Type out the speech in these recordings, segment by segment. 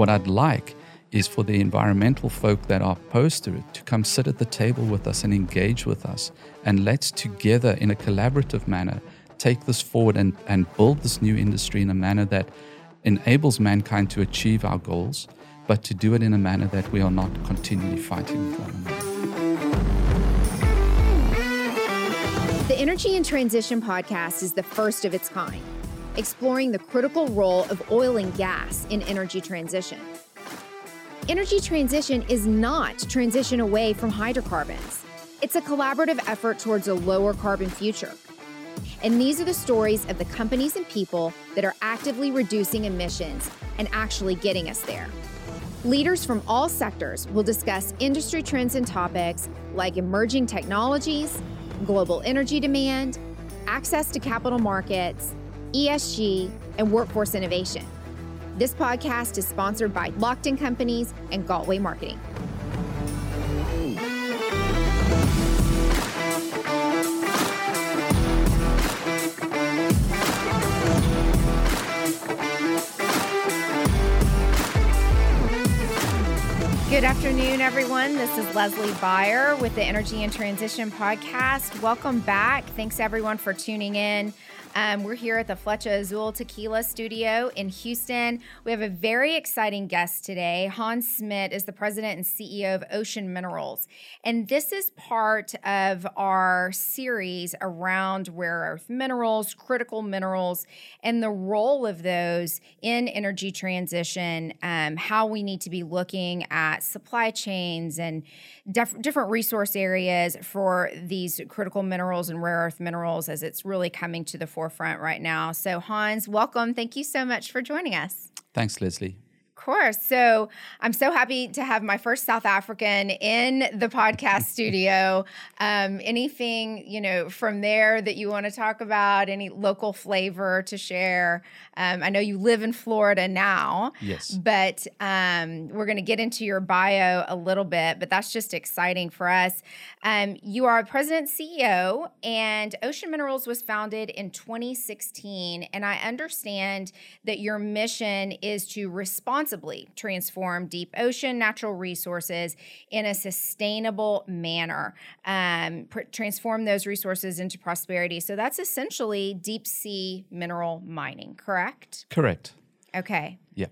What I'd like is for the environmental folk that are opposed to it to come sit at the table with us and engage with us. And let's together, in a collaborative manner, take this forward and, and build this new industry in a manner that enables mankind to achieve our goals, but to do it in a manner that we are not continually fighting with one another. The Energy and Transition podcast is the first of its kind, exploring the critical role of oil and gas in energy transition. Energy transition is not transition away from hydrocarbons. It's a collaborative effort towards a lower carbon future. And these are the stories of the companies and people that are actively reducing emissions and actually getting us there. Leaders from all sectors will discuss industry trends and topics like emerging technologies, global energy demand, access to capital markets, ESG, and workforce innovation. This podcast is sponsored by Lockton Companies and Galtway Marketing. Good afternoon, everyone. This is Leslie Beyer with the Energy and Transition Podcast. Welcome back. Thanks, everyone, for tuning in. Um, we're here at the Flecha Azul Tequila Studio in Houston. We have a very exciting guest today. Hans Smit is the president and CEO of Ocean Minerals. And this is part of our series around rare earth minerals, critical minerals, and the role of those in energy transition, um, how we need to be looking at supply chains and def- different resource areas for these critical minerals and rare earth minerals as it's really coming to the forefront right now. So, Hans, welcome. Thank you so much for joining us. Thanks, Leslie course. So I'm so happy to have my first South African in the podcast studio. Um, anything, you know, from there that you want to talk about, any local flavor to share? Um, I know you live in Florida now. Yes. But um, we're going to get into your bio a little bit, but that's just exciting for us. Um, you are president CEO, and Ocean Minerals was founded in 2016. And I understand that your mission is to responsibly transform deep ocean natural resources in a sustainable manner, um, pr- transform those resources into prosperity. So that's essentially deep sea mineral mining, correct? Correct. Okay. Yeah.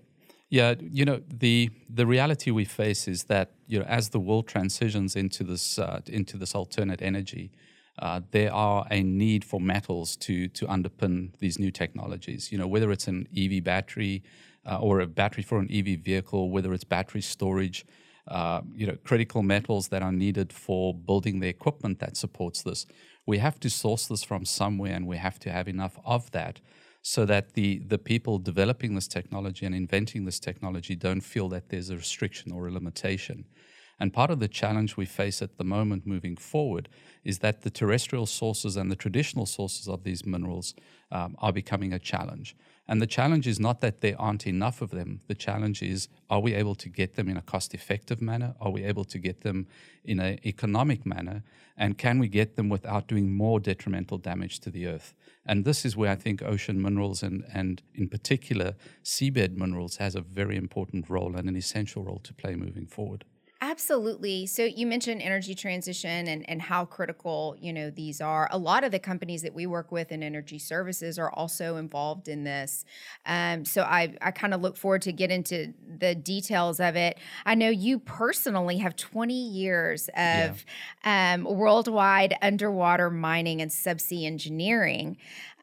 Yeah, you know the the reality we face is that you know as the world transitions into this uh, into this alternate energy, uh, there are a need for metals to to underpin these new technologies. You know whether it's an EV battery, uh, or a battery for an EV vehicle, whether it's battery storage, uh, you know, critical metals that are needed for building the equipment that supports this. We have to source this from somewhere, and we have to have enough of that so that the the people developing this technology and inventing this technology don't feel that there's a restriction or a limitation. And part of the challenge we face at the moment moving forward is that the terrestrial sources and the traditional sources of these minerals um, are becoming a challenge. And the challenge is not that there aren't enough of them. The challenge is are we able to get them in a cost effective manner? Are we able to get them in an economic manner? And can we get them without doing more detrimental damage to the earth? And this is where I think ocean minerals and, and in particular seabed minerals has a very important role and an essential role to play moving forward. Absolutely. So you mentioned energy transition and, and how critical, you know, these are. A lot of the companies that we work with in energy services are also involved in this. Um, so I, I kind of look forward to get into the details of it. I know you personally have 20 years of yeah. um, worldwide underwater mining and subsea engineering.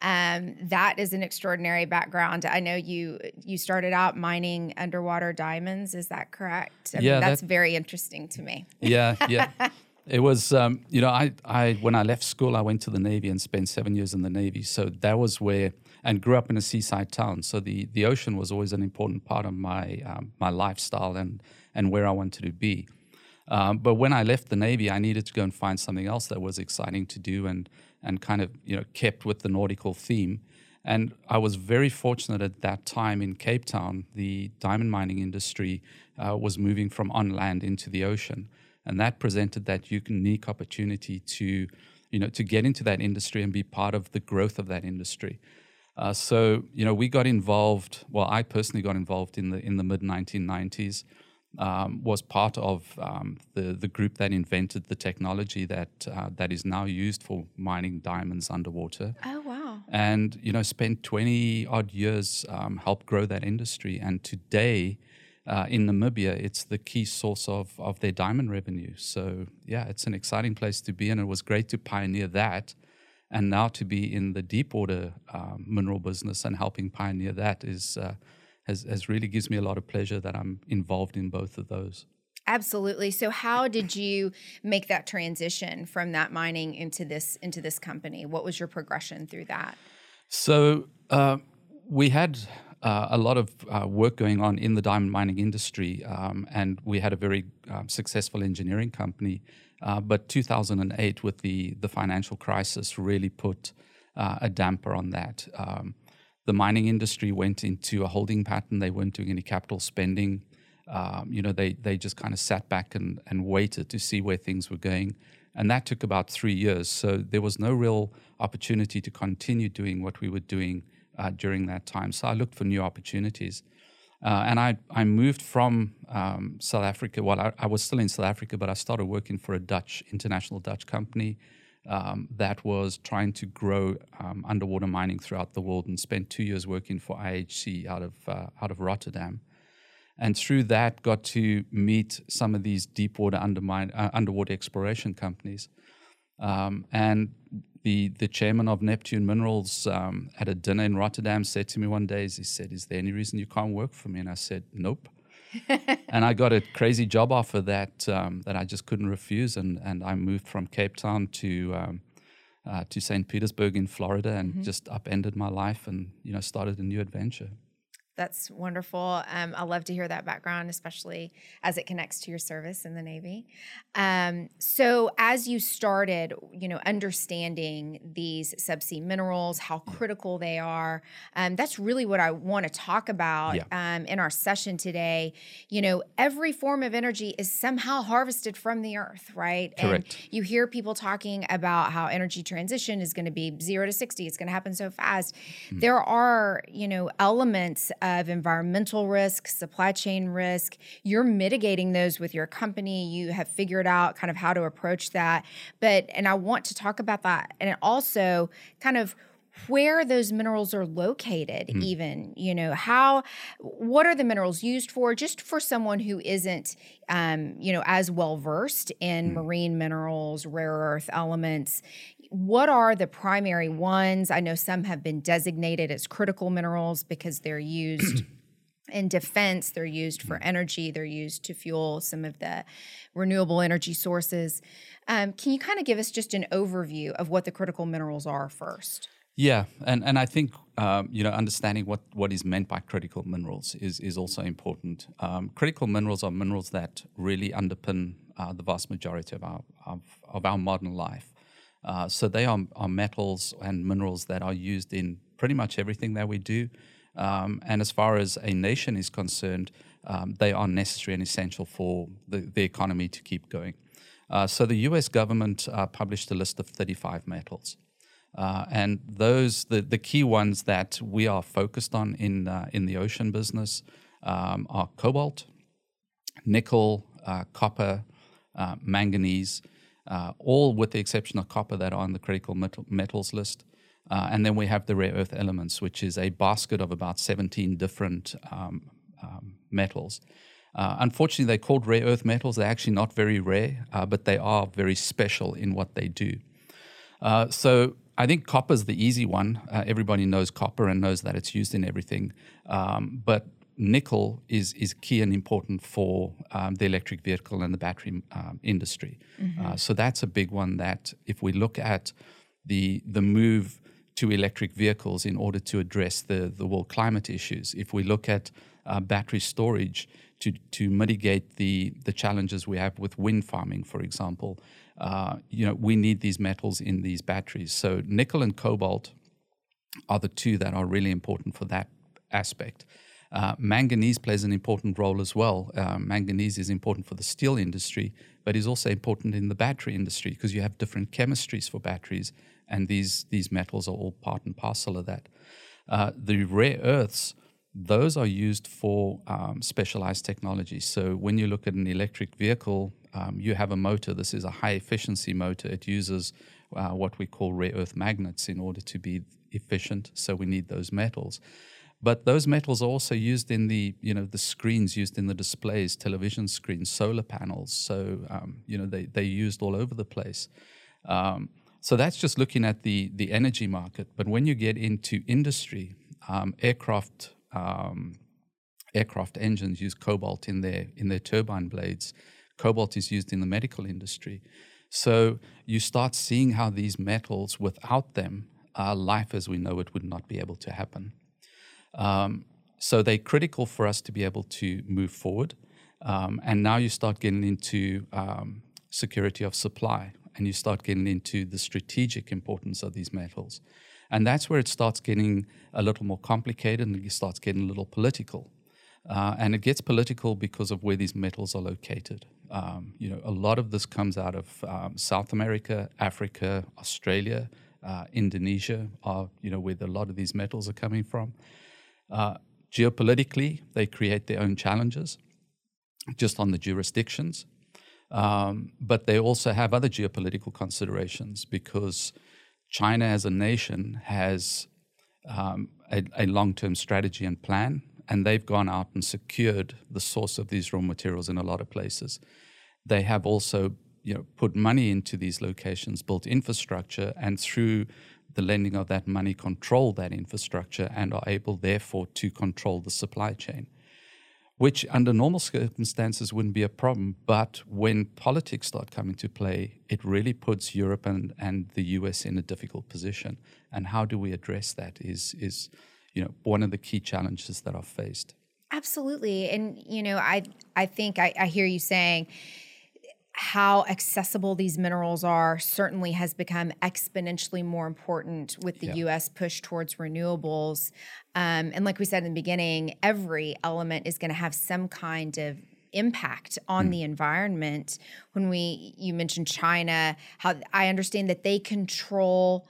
Um, that is an extraordinary background. I know you you started out mining underwater diamonds. Is that correct? I yeah, mean, that's that, very interesting to me. Yeah, yeah. it was, um, you know, I, I when I left school, I went to the Navy and spent seven years in the Navy. So that was where, and grew up in a seaside town. So the the ocean was always an important part of my um, my lifestyle and and where I wanted to be. Um, but when I left the Navy, I needed to go and find something else that was exciting to do and and kind of you know kept with the nautical theme. And I was very fortunate at that time in Cape Town. The diamond mining industry uh, was moving from on land into the ocean, and that presented that unique opportunity to, you know, to get into that industry and be part of the growth of that industry. Uh, so you know, we got involved. Well, I personally got involved in the in the mid 1990s. Um, was part of um, the the group that invented the technology that uh, that is now used for mining diamonds underwater. Oh wow! And you know, spent 20 odd years um, help grow that industry, and today. Uh, in Namibia, it's the key source of, of their diamond revenue. So, yeah, it's an exciting place to be, and it was great to pioneer that and now to be in the deep water um, mineral business and helping pioneer that is uh, has, has really gives me a lot of pleasure that I'm involved in both of those. Absolutely. So how did you make that transition from that mining into this into this company? What was your progression through that? So uh, we had uh, a lot of uh, work going on in the diamond mining industry, um, and we had a very um, successful engineering company uh, but 2008, with the, the financial crisis, really put uh, a damper on that. Um, the mining industry went into a holding pattern. They weren't doing any capital spending. Um, you know, they, they just kind of sat back and, and waited to see where things were going. And that took about three years. So there was no real opportunity to continue doing what we were doing uh, during that time. So I looked for new opportunities. Uh, and I, I moved from um, South Africa. Well, I, I, was still in South Africa, but I started working for a Dutch, international Dutch company um, that was trying to grow um, underwater mining throughout the world and spent two years working for IHC out of, uh, out of Rotterdam. And through that, got to meet some of these deepwater undermine, uh, underwater exploration companies. Um, and the the chairman of Neptune Minerals um, at a dinner in Rotterdam said to me one day, he said, "Is there any reason you can't work for me?" And I said, "Nope." And I got a crazy job offer that um, that I just couldn't refuse, and and I moved from Cape Town to um, uh, to St. Petersburg in Florida, and mm-hmm. just upended my life, and you know started a new adventure. That's wonderful. Um, I love to hear that background, especially as it connects to your service in the Navy. Um, so, as you started, you know, understanding these subsea minerals, how critical they are, um, that's really what I want to talk about yeah. Um, in our session today. You know, every form of energy is somehow harvested from the earth, right? Correct. And you hear people talking about how energy transition is going to be zero to 60, it's going to happen so fast. Mm. There are, you know, elements of environmental risk, supply chain risk. You're mitigating those with your company. You have figured out kind of how to approach that. But, and I want to talk about that. And also kind of where those minerals are located mm. even you know how what are the minerals used for just for someone who isn't um, you know as well versed in mm. marine minerals rare earth elements what are the primary ones? I know some have been designated as critical minerals because they're used in defense, they're used for energy, they're used to fuel some of the renewable energy sources. Um, can you kind of give us just an overview of what the critical minerals are first? Yeah, and, and I think um, you know understanding what, what is meant by critical minerals is is also important. Um, critical minerals are minerals that really underpin uh, the vast majority of our of, of our modern life. Uh, so they are, are, metals and minerals that are used in pretty much everything that we do. Um, and as far as a nation is concerned, um, they are necessary and essential for the, the economy to keep going. Uh, so the US government uh, published a list of 35 metals. Uh, and those, the, the key ones that we are focused on in, uh, in the ocean business um, are cobalt, nickel, copper, manganese, uh, all with the exception of copper that are on the critical metal, metals list. Uh, and then we have the rare earth elements, which is a basket of about 17 different um, um, metals. Uh, unfortunately, they're called rare earth metals. They're actually not very rare, uh, but they are very special in what they do. Uh, so I think copper is the easy one. Uh, everybody knows copper and knows that it's used in everything. Um, but nickel is is key and important for um, the electric vehicle and the battery um, industry. Mm-hmm. Uh, so that's a big one. That if we look at the the move to electric vehicles in order to address the the world climate issues, if we look at uh, battery storage to to mitigate the the challenges we have with wind farming, for example, uh, you know we need these metals in these batteries. So nickel and cobalt are the two that are really important for that aspect. Uh, manganese plays an important role as well. Uh, manganese is important for the steel industry, but is also important in the battery industry because you have different chemistries for batteries, and these these metals are all part and parcel of that. Uh, the rare earths, those are used for um, specialized technology. So when you look at an electric vehicle, um, you have a motor. This is a high efficiency motor. It uses uh, what we call rare earth magnets in order to be efficient. So we need those metals. But those metals are also used in the, you know, the screens used in the displays, television screens, solar panels. So, um, you know, they, they're used all over the place. Um, so that's just looking at the, the energy market. But when you get into industry, um, aircraft um, aircraft engines use cobalt in their in their turbine blades. Cobalt is used in the medical industry. So you start seeing how these metals, without them, uh, life as we know it would not be able to happen. Um, so they're critical for us to be able to move forward. Um, and now you start getting into um, security of supply and you start getting into the strategic importance of these metals. And that's where it starts getting a little more complicated and it starts getting a little political. Uh, and it gets political because of where these metals are located. Um, you know, a lot of this comes out of um, South America, Africa, Australia, uh, Indonesia, are you know where a lot of these metals are coming from. Uh, geopolitically, they create their own challenges just on the jurisdictions. Um, but they also have other geopolitical considerations because China as a nation has um, a, a long term strategy and plan, and they've gone out and secured the source of these raw materials in a lot of places. They have also you know, put money into these locations, built infrastructure, and through the lending of that money control that infrastructure and are able, therefore, to control the supply chain, which under normal circumstances wouldn't be a problem. But when politics start coming to play, it really puts Europe and, and the US in a difficult position. And how do we address that is, is you know, one of the key challenges that are faced. Absolutely. And, you know, I, I think I, I hear you saying, how accessible these minerals are certainly has become exponentially more important with the yeah. US push towards renewables. Um, and like we said in the beginning, every element is going to have some kind of impact on mm. the environment when we you mentioned china how i understand that they control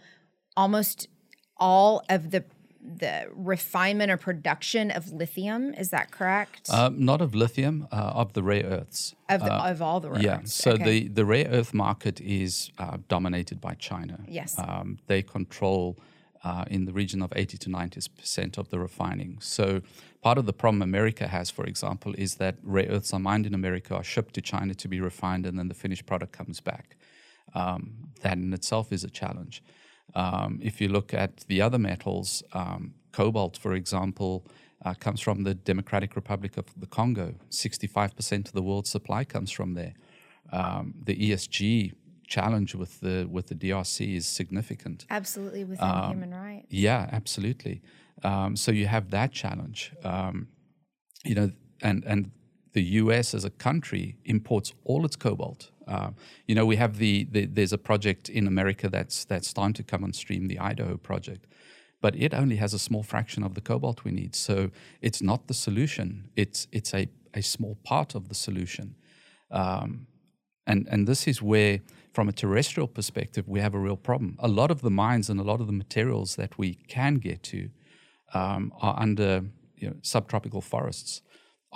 almost all of the the refinement or production of lithium. Is that correct? Uh, not of lithium, uh, of the rare earths. Of, the, uh, of all the rare yeah, earths. so okay. the, the rare earth market is uh, dominated by China. Yes. Um, they control uh, in the region of 80 to 90% of the refining. So part of the problem America has, for example, is that rare earths are mined in America, are shipped to China to be refined, and then the finished product comes back. Um, that in itself is a challenge. Um, if you look at the other metals, um, cobalt, for example, uh, comes from the Democratic Republic of the Congo. 65% of the world's supply comes from there. Um, the ESG challenge with the with the DRC is significant. Absolutely, within um, human rights. Yeah, absolutely. Um, so you have that challenge. Um, you know, and and the U.S. as a country imports all its cobalt uh, you know, we have the, the, there's a project in America that's that's starting to come on stream, the Idaho project, but it only has a small fraction of the cobalt we need. So it's not the solution. It's it's a, a small part of the solution, um, and and this is where, from a terrestrial perspective, we have a real problem. A lot of the mines and a lot of the materials that we can get to um, are under you know, subtropical forests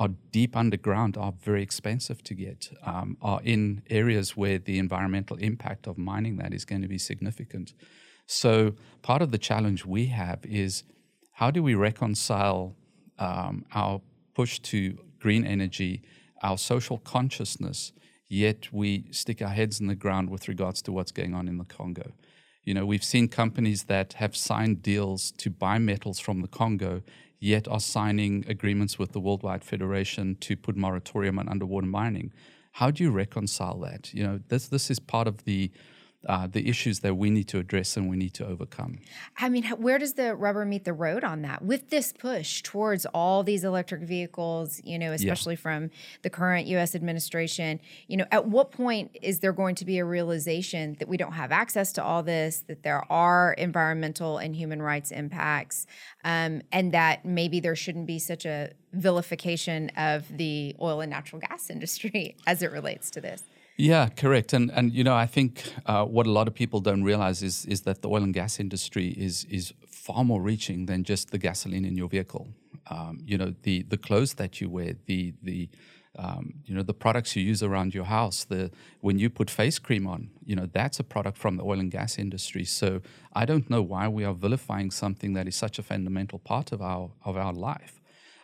are deep underground, are very expensive to get, um, are in areas where the environmental impact of mining that is going to be significant. So, part of the challenge we have is how do we reconcile um, our push to green energy, our social consciousness, yet we stick our heads in the ground with regards to what's going on in the Congo? You know, we've seen companies that have signed deals to buy metals from the Congo, yet are signing agreements with the Worldwide Federation to put moratorium on underwater mining. How do you reconcile that? You know, this this is part of the uh, the issues that we need to address and we need to overcome. I mean, where does the rubber meet the road on that? With this push towards all these electric vehicles, you know, especially yeah. from the current U.S. administration, you know, at what point is there going to be a realization that we don't have access to all this, that there are environmental and human rights impacts, um, and that maybe there shouldn't be such a vilification of the oil and natural gas industry as it relates to this? Yeah, correct. And and you know, I think uh, what a lot of people don't realize is is that the oil and gas industry is is far more reaching than just the gasoline in your vehicle. Um, you know, the the clothes that you wear, the the um, you know the products you use around your house. The when you put face cream on, you know that's a product from the oil and gas industry. So I don't know why we are vilifying something that is such a fundamental part of our of our life.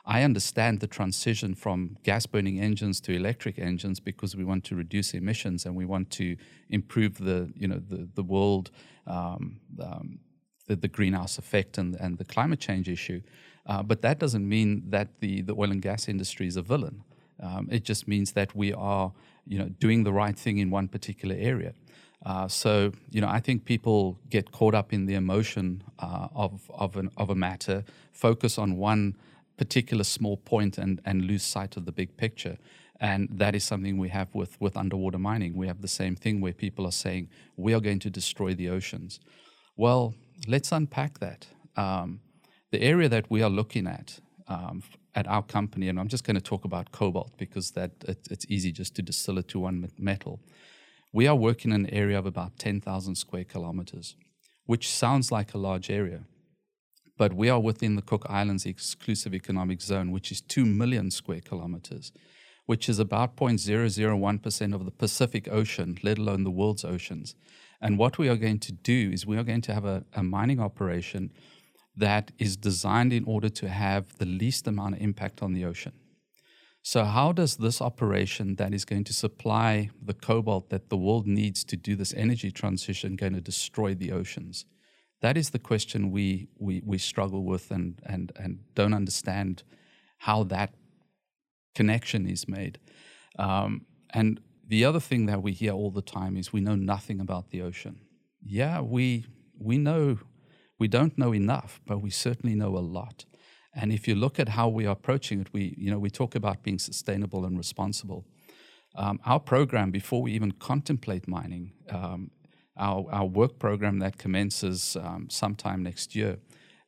I understand the transition from gas burning engines to electric engines because we want to reduce emissions and we want to improve the you know the the world um, um, the, the, greenhouse effect and and the climate change issue. Uh, but that doesn't mean that the the oil and gas industry is a villain. Um, it just means that we are, you know, doing the right thing in one particular area. Uh, so, you know, I think people get caught up in the emotion uh, of of, an, of a matter, focus on one particular small point, and and lose sight of the big picture. And that is something we have with with underwater mining. We have the same thing where people are saying we are going to destroy the oceans. Well, let's unpack that. Um, the area that we are looking at um, at our company, and I'm just going to talk about cobalt because that it, it's easy just to distill it to one metal. We are working in an area of about 10,000 square kilometers, which sounds like a large area, but we are within the Cook Islands exclusive economic zone, which is 2 million square kilometers, which is about 0.001% of the Pacific Ocean, let alone the world's oceans. And what we are going to do is we are going to have a, a mining operation that is designed in order to have the least amount of impact on the ocean. So, how does this operation that is going to supply the cobalt that the world needs to do this energy transition going to destroy the oceans? That is the question we, we, we struggle with and, and, and don't understand how that connection is made. Um, and the other thing that we hear all the time is we know nothing about the ocean. Yeah, we, we know we don't know enough, but we certainly know a lot. And if you look at how we are approaching it, we, you know, we talk about being sustainable and responsible. Um, our program, before we even contemplate mining, um, our, our work program that commences um, sometime next year,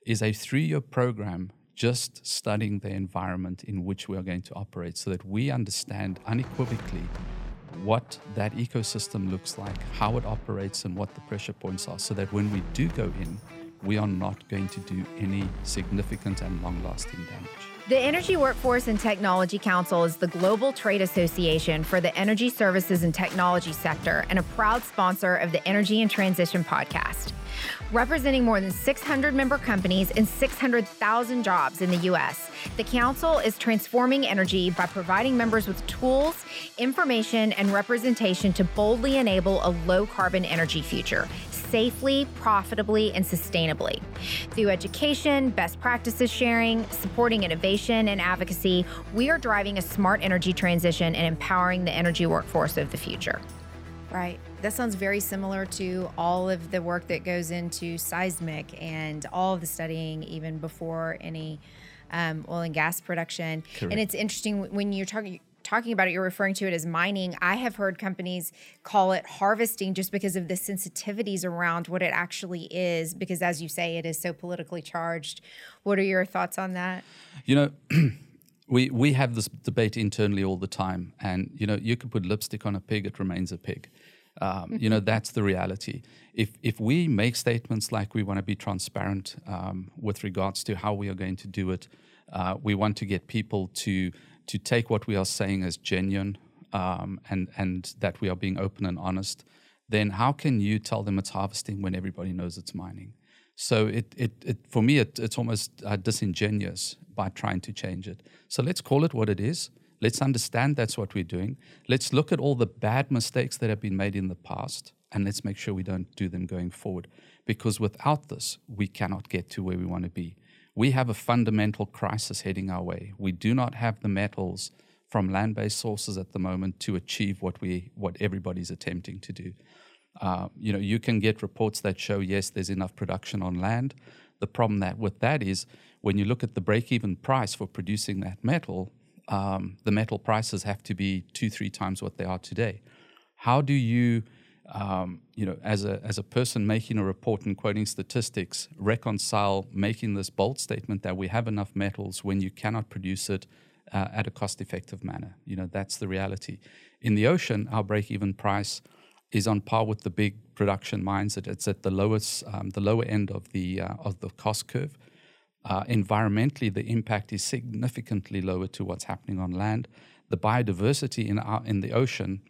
is a three year program just studying the environment in which we are going to operate so that we understand unequivocally what that ecosystem looks like, how it operates, and what the pressure points are, so that when we do go in, we are not going to do any significant and long lasting damage. The Energy Workforce and Technology Council is the global trade association for the energy services and technology sector and a proud sponsor of the Energy and Transition podcast. Representing more than 600 member companies and 600,000 jobs in the U.S., the Council is transforming energy by providing members with tools, information, and representation to boldly enable a low carbon energy future safely, profitably, and sustainably. Through education, best practices sharing, supporting innovation and advocacy, we are driving a smart energy transition and empowering the energy workforce of the future. Right. That sounds very similar to all of the work that goes into seismic and all of the studying, even before any um, oil and gas production. Correct. And it's interesting when you're talking talking about it, you're referring to it as mining. I have heard companies call it harvesting just because of the sensitivities around what it actually is, because as you say, it is so politically charged. What are your thoughts on that? You know, we we have this debate internally all the time, and you know, you can put lipstick on a pig; it remains a pig. Um, you know, that's the reality. If if we make statements like we want to be transparent um, with regards to how we are going to do it, uh, we want to get people to to take what we are saying as genuine um, and and that we are being open and honest, then how can you tell them it's harvesting when everybody knows it's mining? So it it, it for me it, it's almost uh, disingenuous by trying to change it. So let's call it what it is. Let's understand that's what we're doing. Let's look at all the bad mistakes that have been made in the past and let's make sure we don't do them going forward. Because without this, we cannot get to where we want to be we have a fundamental crisis heading our way. We do not have the metals from land-based sources at the moment to achieve what we what everybody's attempting to do. Uh, you know, you can get reports that show yes, there's enough production on land. The problem that with that is when you look at the break-even price for producing that metal, um, the metal prices have to be two, three times what they are today. How do you um, you know, as a as a person making a report and quoting statistics, reconcile making this bold statement that we have enough metals when you cannot produce it uh, at a cost-effective manner. You know, that's the reality. In the ocean, our break-even price is on par with the big production mines. It, it's at the lowest, um, the lower end of the uh, of the cost curve. Uh, environmentally, the impact is significantly lower to what's happening on land. The biodiversity in our, in the ocean,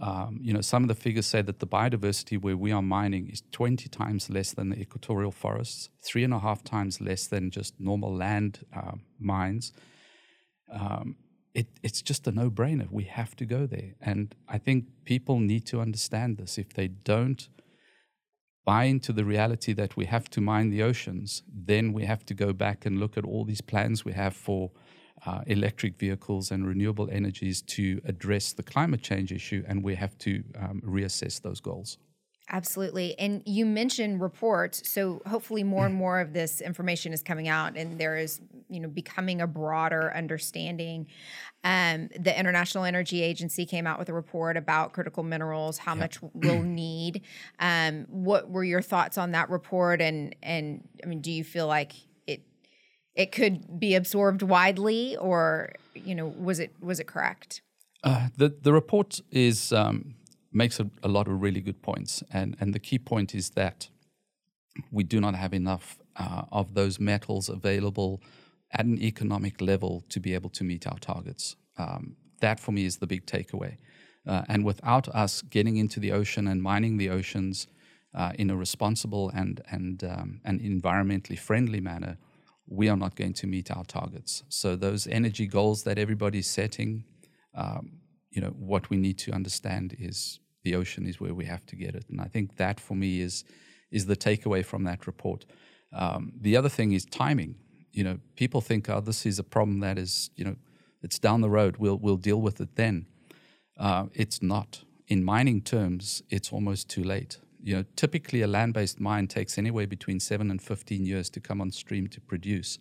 um, you know, some of the figures say that the biodiversity where we are mining is 20 times less than the equatorial forests, three and a half times less than just normal land uh, mines. Um, it, it's just a no brainer. We have to go there. And I think people need to understand this. If they don't buy into the reality that we have to mine the oceans, then we have to go back and look at all these plans we have for uh, electric vehicles and renewable energies to address the climate change issue, and we have to um, reassess those goals. Absolutely. And you mentioned reports. So hopefully more and more of this information is coming out and there is, you know, becoming a broader understanding. Um, the International Energy Agency came out with a report about critical minerals, how yep. much we'll need. Um, what were your thoughts on that report? And and I mean, do you feel like it could be absorbed widely or, you know, was it was it correct? Uh, the the report is um, makes a, a, lot of really good points. And, and the key point is that we do not have enough uh, of those metals available at an economic level to be able to meet our targets. Um, that for me is the big takeaway. Uh, and without us getting into the ocean and mining the oceans uh, in a responsible and, and, um, and environmentally friendly manner, we are not going to meet our targets. So, those energy goals that everybody's setting, um, you know, what we need to understand is the ocean is where we have to get it. And I think that for me is is the takeaway from that report. Um, the other thing is timing. You know, people think, oh, this is a problem that is, you know, it's down the road. We'll we'll deal with it then. Uh, it's not. In mining terms, it's almost too late. You know, typically a land-based mine takes anywhere between seven and fifteen years to come on stream to produce.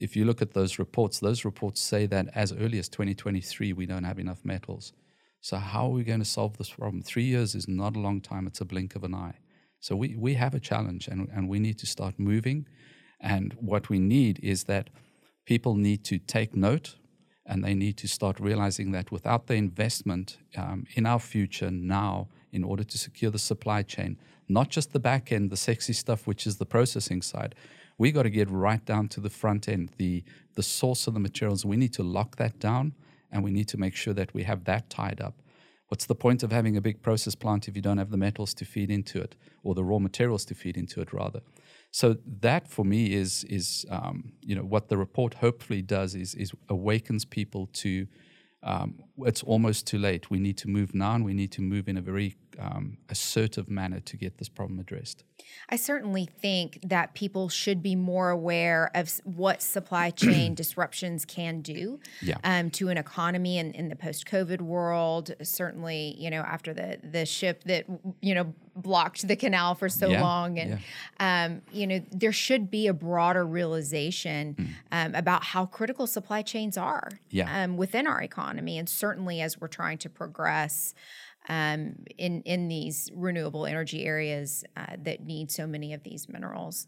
If you look at those reports, those reports say that as early as 2023, we don't have enough metals. So, how are we going to solve this problem? Three years is not a long time, it's a blink of an eye. So, we, we have a challenge and, and we need to start moving. And what we need is that people need to take note and they need to start realizing that without the investment um, in our future now, in order to secure the supply chain, not just the back end, the sexy stuff, which is the processing side, we got to get right down to the front end, the, the source of the materials. We need to lock that down and we need to make sure that we have that tied up. What's the point of having a big process plant if you don't have the metals to feed into it, or the raw materials to feed into it, rather? So that, for me, is is um, you know what the report hopefully does is is awakens people to um, it's almost too late. We need to move now, and we need to move in a very um, assertive manner to get this problem addressed. I certainly think that people should be more aware of what supply chain disruptions can do yeah. um, to an economy in, in the post-COVID world. Certainly, you know, after the the ship that you know blocked the canal for so yeah. long, and yeah. um, you know, there should be a broader realization mm. um, about how critical supply chains are um, within our economy, and certainly as we're trying to progress um, in in these renewable energy areas uh, that need so many of these minerals.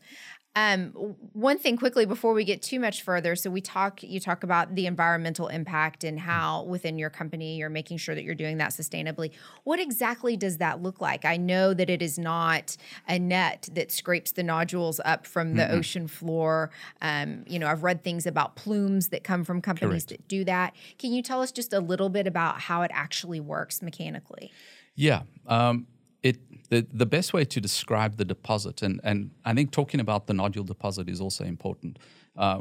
Um, one thing quickly before we get too much further. So we talk, you talk about the environmental impact and how within your company you're making sure that you're doing that sustainably. What exactly does that look like? I know that it is not a net that scrapes the nodules up from the mm-hmm. ocean floor. Um, you know, I've read things about plumes that come from companies Correct. that do that. Can you tell us just a little bit about how it actually works mechanically? Yeah. Um, it the, the best way to describe the deposit, and, and I think talking about the nodule deposit is also important. Uh,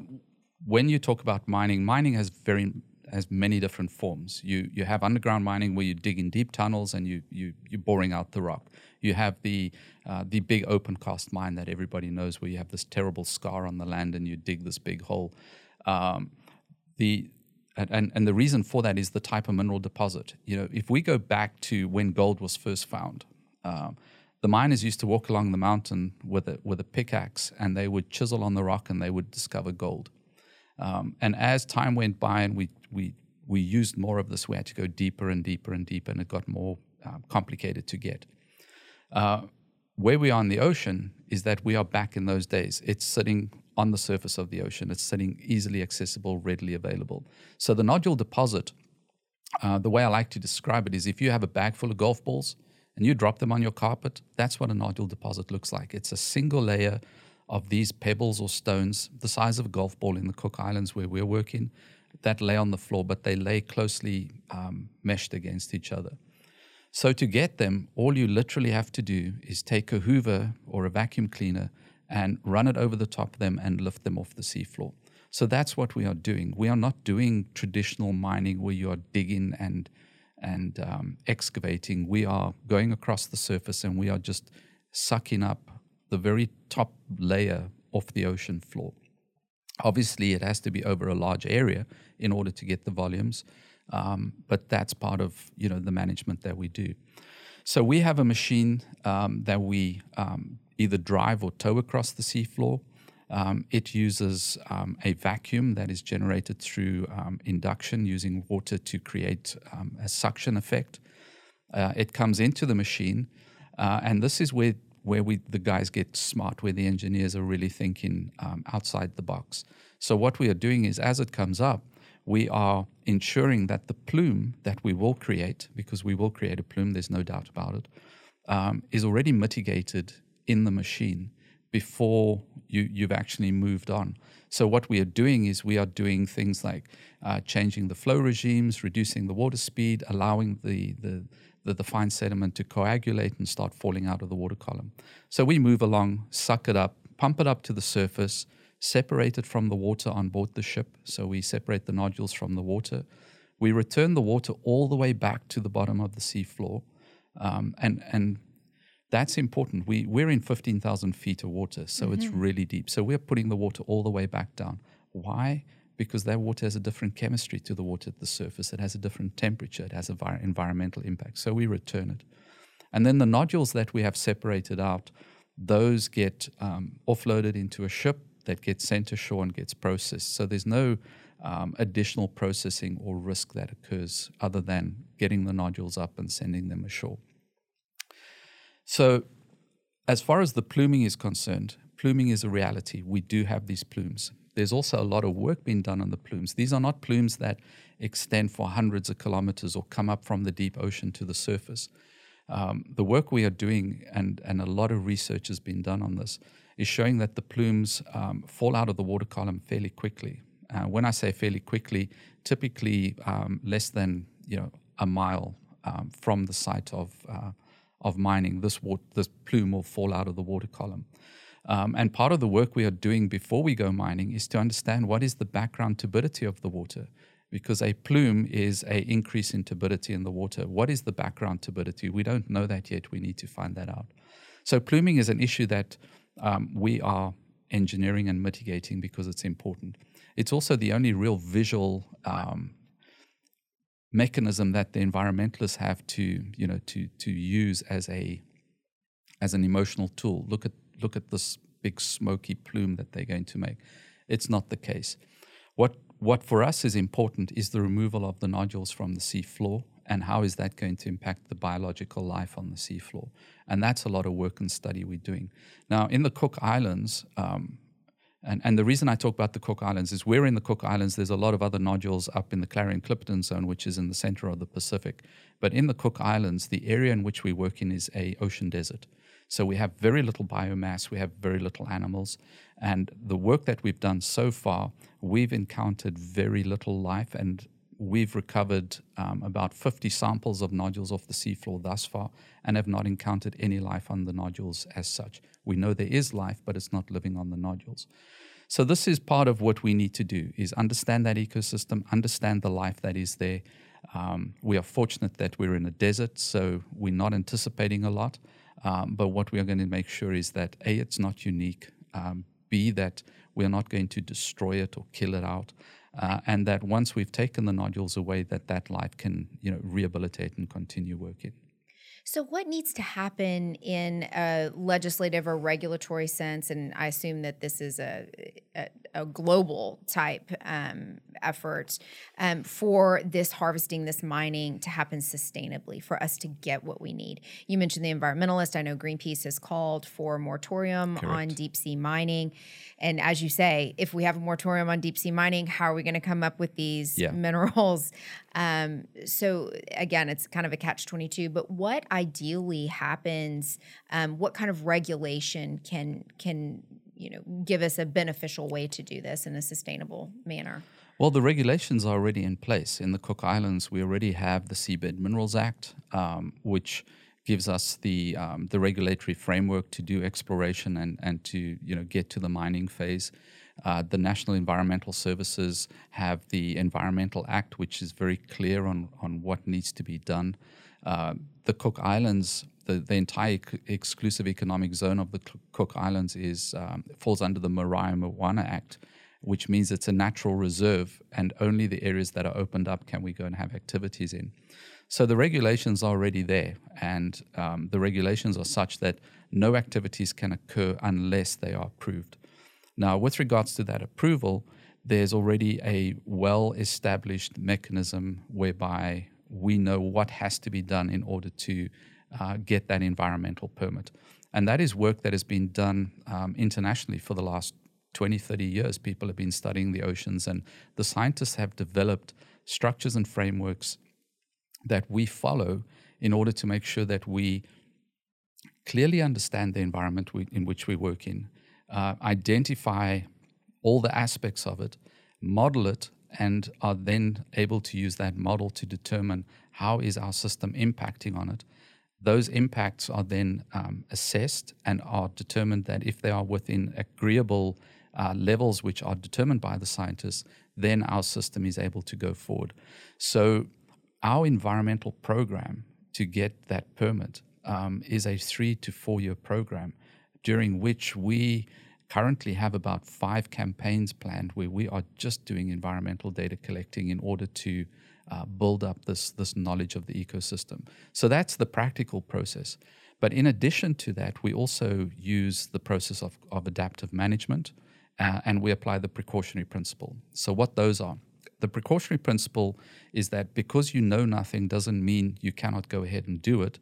when you talk about mining, mining has very has many different forms. You you have underground mining where you dig in deep tunnels and you you you're boring out the rock. You have the uh, the big open cast mine that everybody knows where you have this terrible scar on the land and you dig this big hole. Um, the and, and the reason for that is the type of mineral deposit. You know, if we go back to when gold was first found, um, the miners used to walk along the mountain with a, with a pickaxe and they would chisel on the rock and they would discover gold. Um, and as time went by and we, we, we used more of this, we had to go deeper and deeper and deeper, and it got more uh, complicated to get. Uh, where we are in the ocean is that we are back in those days. It's sitting on the surface of the ocean, it's sitting easily accessible, readily available. So the nodule deposit, uh, the way I like to describe it is if you have a bag full of golf balls, and you drop them on your carpet, that's what a nodule deposit looks like. It's a single layer of these pebbles or stones, the size of a golf ball in the Cook Islands where we're working, that lay on the floor, but they lay closely um, meshed against each other. So to get them, all you literally have to do is take a hoover or a vacuum cleaner and run it over the top of them and lift them off the seafloor. So that's what we are doing. We are not doing traditional mining where you are digging and and um, excavating. We are going across the surface and we are just sucking up the very top layer of the ocean floor. Obviously, it has to be over a large area in order to get the volumes, um, but that's part of you know the management that we do. So we have a machine um, that we um, either drive or tow across the seafloor. Um, it uses um, a vacuum that is generated through um, induction using water to create um, a suction effect. Uh, it comes into the machine, uh, and this is where where we the guys get smart, where the engineers are really thinking um, outside the box. So what we are doing is, as it comes up, we are ensuring that the plume that we will create, because we will create a plume, there's no doubt about it, um, is already mitigated in the machine before you, you've actually moved on. So what we are doing is we are doing things like uh, changing the flow regimes, reducing the water speed, allowing the, the, the, the fine sediment to coagulate and start falling out of the water column. So we move along, suck it up, pump it up to the surface, separate it from the water on board the ship. So we separate the nodules from the water. We return the water all the way back to the bottom of the seafloor. Um, and, and that's important. We, we're in 15,000 feet of water, so mm-hmm. it's really deep. So we're putting the water all the way back down. Why? Because that water has a different chemistry to the water at the surface. It has a different temperature. It has an envir- environmental impact. So we return it. And then the nodules that we have separated out, those get um, offloaded into a ship that gets sent to shore and gets processed. So there's no um, additional processing or risk that occurs other than getting the nodules up and sending them ashore. So, as far as the pluming is concerned, pluming is a reality. We do have these plumes. There's also a lot of work being done on the plumes. These are not plumes that extend for hundreds of kilometers or come up from the deep ocean to the surface. Um, the work we are doing, and, and a lot of research has been done on this, is showing that the plumes um, fall out of the water column fairly quickly. Uh, when I say fairly quickly, typically um, less than you know a mile um, from the site of uh, of mining, this, water, this plume will fall out of the water column. Um, and part of the work we are doing before we go mining is to understand what is the background turbidity of the water. Because a plume is a increase in turbidity in the water. What is the background turbidity? We don't know that yet. We need to find that out. So pluming is an issue that um, we are engineering and mitigating because it's important. It's also the only real visual um, mechanism that the environmentalists have to you know to to use as a as an emotional tool. Look at look at this big smoky plume that they're going to make. It's not the case. What what for us is important is the removal of the nodules from the seafloor and how is that going to impact the biological life on the seafloor? And that's a lot of work and study we're doing. Now, in the Cook Islands, um, and, and the reason I talk about the Cook Islands is we're in the Cook Islands. There's a lot of other nodules up in the Clarion Clipperton zone, which is in the center of the Pacific. But in the Cook Islands, the area in which we work in is a ocean desert. So we have very little biomass, we have very little animals. And the work that we've done so far, we've encountered very little life and we've recovered um, about 50 samples of nodules off the seafloor thus far and have not encountered any life on the nodules as such. We know there is life, but it's not living on the nodules. So this is part of what we need to do: is understand that ecosystem, understand the life that is there. Um, we are fortunate that we're in a desert, so we're not anticipating a lot. Um, but what we are going to make sure is that a, it's not unique. Um, B, that we are not going to destroy it or kill it out uh, and that once we've taken the nodules away, that that life can you know rehabilitate and continue working. So, what needs to happen in a legislative or regulatory sense? And I assume that this is a, a, a global type um, effort um, for this harvesting, this mining to happen sustainably, for us to get what we need. You mentioned the environmentalist. I know Greenpeace has called for a moratorium Correct. on deep sea mining. And as you say, if we have a moratorium on deep sea mining, how are we going to come up with these yeah. minerals? Um, so again, it's kind of a catch 22. But what ideally happens? Um, what kind of regulation can can you know give us a beneficial way to do this in a sustainable manner? Well, the regulations are already in place. In the Cook Islands, we already have the Seabed Minerals Act, um, which gives us the um, the regulatory framework to do exploration and, and to you know get to the mining phase. Uh, the National Environmental Services have the Environmental Act, which is very clear on, on what needs to be done. Uh, the Cook Islands, the, the entire exclusive economic zone of the Cook Islands is um, falls under the Marae Moana Act, which means it's a natural reserve, and only the areas that are opened up can we go and have activities in. So the regulations are already there, and um, the regulations are such that no activities can occur unless they are approved. Now, with regards to that approval, there's already a well established mechanism whereby we know what has to be done in order to uh, get that environmental permit. And that is work that has been done um, internationally for the last 20, 30 years. People have been studying the oceans, and the scientists have developed structures and frameworks that we follow in order to make sure that we clearly understand the environment we, in which we work in uh, identify all the aspects of it, model it, and are then able to use that model to determine how is our system impacting on it. Those impacts are then um, assessed and are determined that if they are within agreeable uh, levels, which are determined by the scientists, then our system is able to go forward. So, our environmental program to get that permit um, is a three to four year program during which we currently have about five campaigns planned where we are just doing environmental data collecting in order to uh, build up this, this knowledge of the ecosystem. So that's the practical process. But in addition to that, we also use the process of, of adaptive management uh, and we apply the precautionary principle. So, what those are the precautionary principle is that because you know nothing doesn't mean you cannot go ahead and do it,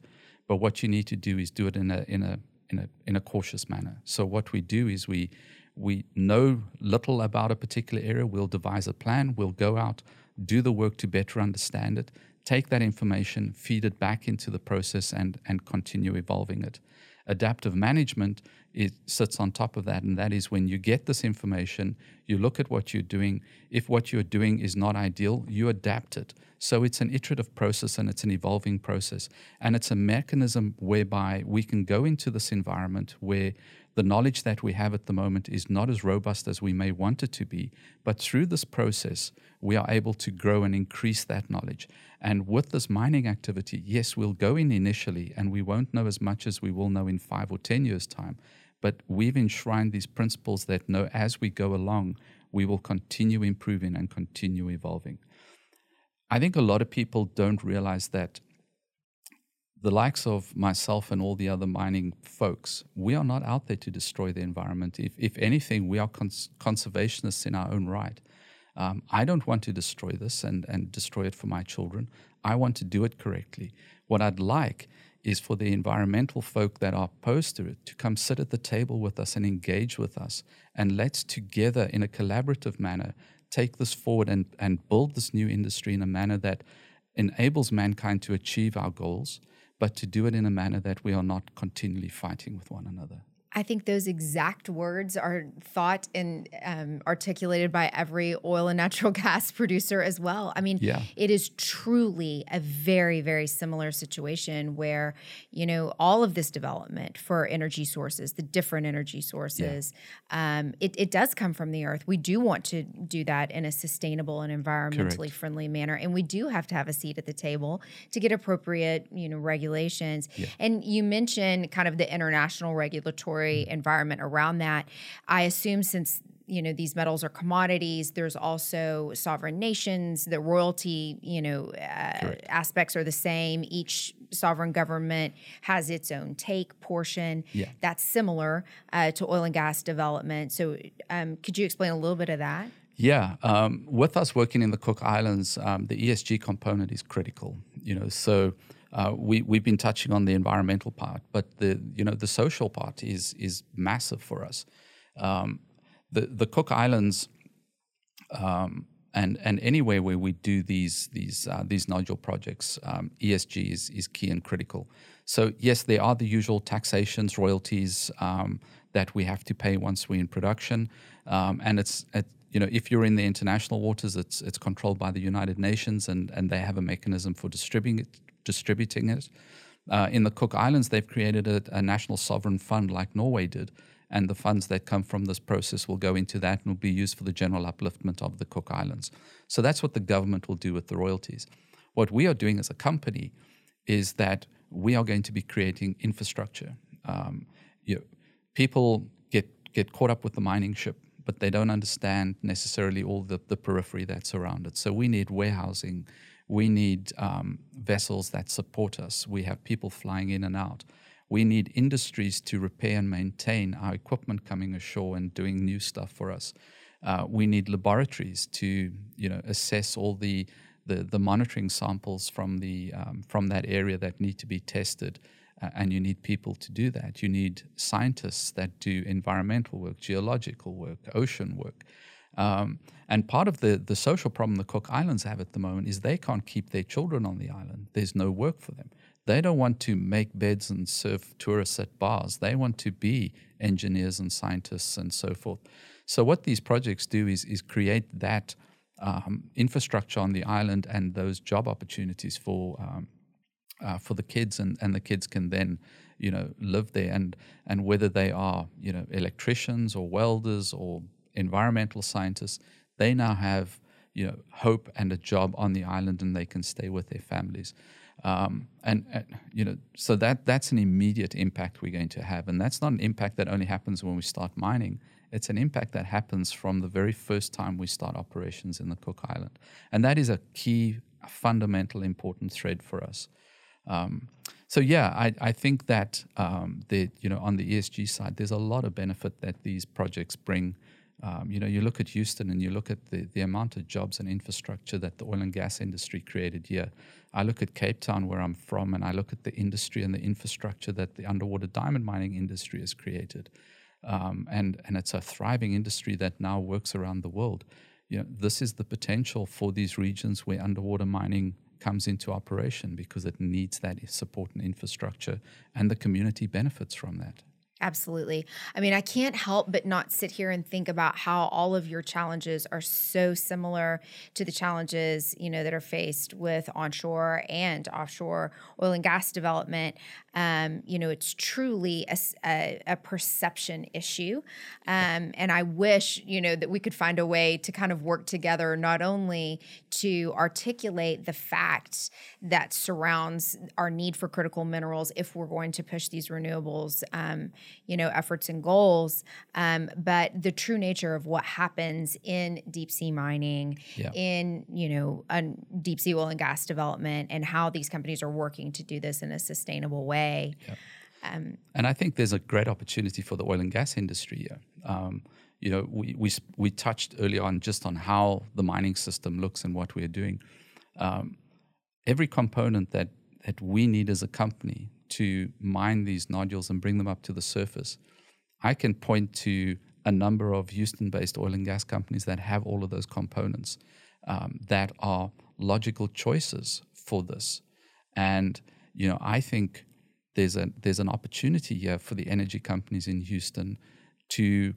but what you need to do is do it in a, in a in a in a cautious manner. So what we do is we we know little about a particular area. We'll devise a plan. We'll go out, do the work to better understand it, take that information, feed it back into the process, and and continue evolving it. Adaptive management it sits on top of that, and that is when you get this information, you look at what you're doing. If what you're doing is not ideal, you adapt it. So it's an iterative process and it's an evolving process. And it's a mechanism whereby we can go into this environment where the knowledge that we have at the moment is not as robust as we may want it to be. But through this process, we are able to grow and increase that knowledge. And with this mining activity, yes, we'll go in initially and we won't know as much as we will know in five or 10 years' time. But we've enshrined these principles that know as we go along, we will continue improving and continue evolving. I think a lot of people don't realize that the likes of myself and all the other mining folks, we are not out there to destroy the environment. If, if anything, we are cons- conservationists in our own right. Um, I don't want to destroy this and, and destroy it for my children. I want to do it correctly. What I'd like is for the environmental folk that are opposed to it to come sit at the table with us and engage with us. And let's together, in a collaborative manner, take this forward and, and build this new industry in a manner that enables mankind to achieve our goals but to do it in a manner that we are not continually fighting with one another. I think those exact words are thought and um, articulated by every oil and natural gas producer as well. I mean, yeah. it is truly a very, very similar situation where, you know, all of this development for energy sources, the different energy sources, yeah. um, it, it, does come from the earth. We do want to do that in a sustainable and environmentally Correct. friendly manner. And we do have to have a seat at the table to get appropriate, you know, regulations. Yeah. And you mentioned kind of the international regulatory regulatory environment around that. I assume since you know these metals are commodities there's also sovereign nations the royalty you know uh, aspects are the same each sovereign government has its own take portion yeah. that's similar uh, to oil and gas development so um, could you explain a little bit of that yeah, um, with us working in the Cook Islands, um, the ESG component is critical. You know, so uh, we we've been touching on the environmental part, but the you know the social part is is massive for us. Um, the the Cook Islands um, and and anywhere where we do these these uh, these nodule projects, um, ESG is is key and critical. So yes, there are the usual taxations, royalties um, that we have to pay once we're in production, um, and it's it, you know if you're in the international waters, it's it's controlled by the United Nations, and and they have a mechanism for distributing it, distributing it. Uh, in the Cook Islands, they've created a, a national sovereign fund like Norway did and the funds that come from this process will go into that and will be used for the general upliftment of the Cook Islands. So that's what the government will do with the royalties. What we are doing as a company is that we are going to be creating infrastructure. Um, you people get get caught up with the mining ship, but they don't understand necessarily all the, the periphery that's around it. So we need warehousing, we need um, vessels that support us. We have people flying in and out. We need industries to repair and maintain our equipment coming ashore and doing new stuff for us. Uh, we need laboratories to, you know, assess all the the, the monitoring samples from the um, from that area that need to be tested, uh, and you need people to do that. You need scientists that do environmental work, geological work, ocean work. Um, and part of the, the social problem the Cook Islands have at the moment is they can't keep their children on the island. There's no work for them. They don't want to make beds and serve tourists at bars. They want to be engineers and scientists and so forth. So what these projects do is is create that um, infrastructure on the island and those job opportunities for um, uh, for the kids, and, and the kids can then you know live there and and whether they are you know electricians or welders or environmental scientists, they now have you know hope and a job on the island, and they can stay with their families. Um, and, and, you know, so that that's an immediate impact we're going to have, and that's not an impact that only happens when we start mining. It's an impact that happens from the very first time we start operations in the Cook Island, and that is a key, fundamental, important thread for us. Um, so yeah, I, I think that um, the you know on the ESG side, there's a lot of benefit that these projects bring um, you know, you look at Houston and you look at the, the amount of jobs and infrastructure that the oil and gas industry created here. I look at Cape Town, where I'm from, and I look at the industry and the infrastructure that the underwater diamond mining industry has created. Um, and, and it's a thriving industry that now works around the world. You know, this is the potential for these regions where underwater mining comes into operation because it needs that support and infrastructure, and the community benefits from that. Absolutely. I mean, I can't help but not sit here and think about how all of your challenges are so similar to the challenges, you know, that are faced with onshore and offshore oil and gas development. Um, you know, it's truly a, a, a perception issue. Um, and I wish, you know, that we could find a way to kind of work together, not only to articulate the facts that surrounds our need for critical minerals if we're going to push these renewables um, you know efforts and goals um, but the true nature of what happens in deep sea mining yeah. in you know deep sea oil and gas development and how these companies are working to do this in a sustainable way yeah. um, and i think there's a great opportunity for the oil and gas industry here um, you know we, we, we touched early on just on how the mining system looks and what we're doing um, every component that that we need as a company to mine these nodules and bring them up to the surface, I can point to a number of Houston based oil and gas companies that have all of those components um, that are logical choices for this. And, you know, I think there's, a, there's an opportunity here for the energy companies in Houston to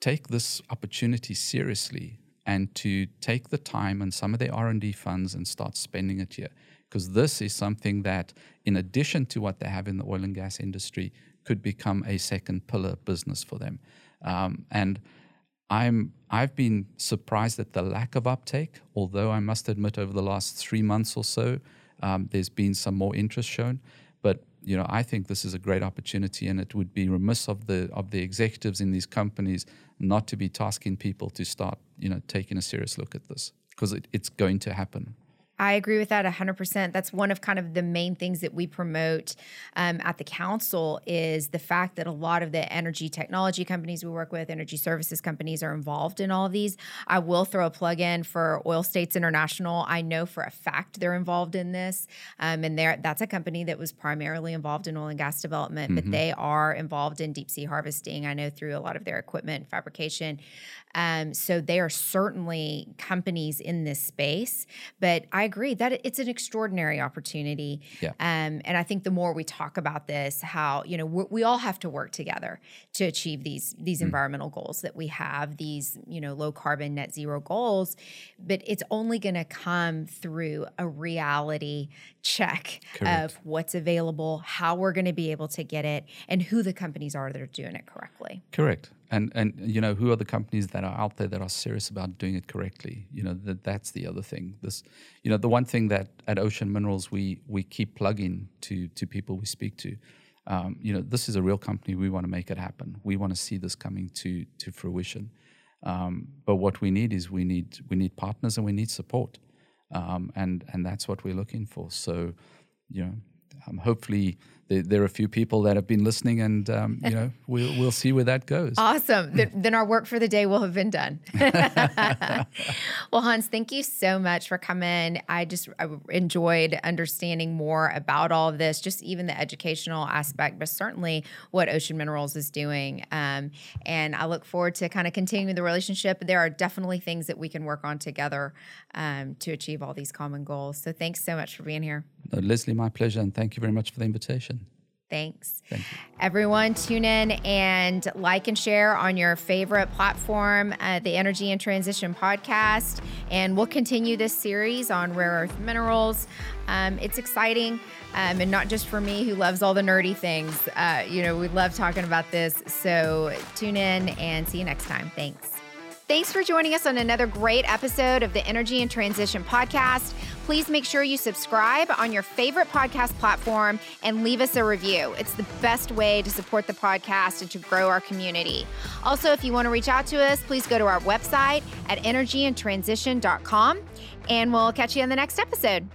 take this opportunity seriously and to take the time and some of their R&D funds and start spending it here because this is something that, in addition to what they have in the oil and gas industry, could become a second pillar business for them. Um, and I'm I've been surprised at the lack of uptake. Although I must admit, over the last three months or so, um, there's been some more interest shown. But you know, I think this is a great opportunity, and it would be remiss of the of the executives in these companies not to be tasking people to start you know taking a serious look at this because it, it's going to happen. I agree with that 100%. That's one of kind of the main things that we promote um, at the council is the fact that a lot of the energy technology companies we work with, energy services companies are involved in all of these. I will throw a plug in for Oil States International. I know for a fact they're involved in this. Um, and they're, that's a company that was primarily involved in oil and gas development, mm-hmm. but they are involved in deep sea harvesting. I know through a lot of their equipment fabrication. Um, so they are certainly companies in this space. But I agree that it's an extraordinary opportunity. Yeah. Um, and I think the more we talk about this, how you know we all have to work together to achieve these these mm. environmental goals that we have, these you know low carbon net zero goals. But it's only going to come through a reality check Correct. of what's available, how we're going to be able to get it, and who the companies are that are doing it correctly. Correct and and you know who are the companies that are out there that are serious about doing it correctly? You know that that's the other thing. This you know the one thing that at ocean minerals we we keep plugging to to people we speak to um, you know this is a real company. We want to make it happen. We want to see this coming to to fruition. Um, but what we need is we need we need partners and we need support um, and and that's what we're looking for. So you know um, hopefully there, are a few people that have been listening, and um, you know we'll we'll see where that goes. Awesome. then our work for the day will have been done. well, Hans, thank you so much for coming. I just I enjoyed understanding more about all of this, just even the educational aspect, but certainly what Ocean Minerals is doing. Um, and I look forward to kind of continuing the relationship. There are definitely things that we can work on together um, to achieve all these common goals. So thanks so much for being here. No, Leslie, my pleasure, and thank you very much for the invitation. Thanks. Thank Everyone, tune in and like and share on your favorite platform, uh, the Energy and Transition podcast. And we'll continue this series on rare earth minerals. Um, it's exciting, um, and not just for me who loves all the nerdy things. Uh, you know, we love talking about this. So tune in and see you next time. Thanks. Thanks for joining us on another great episode of the Energy and Transition podcast. Please make sure you subscribe on your favorite podcast platform and leave us a review. It's the best way to support the podcast and to grow our community. Also, if you want to reach out to us, please go to our website at energyandtransition.com and we'll catch you in the next episode.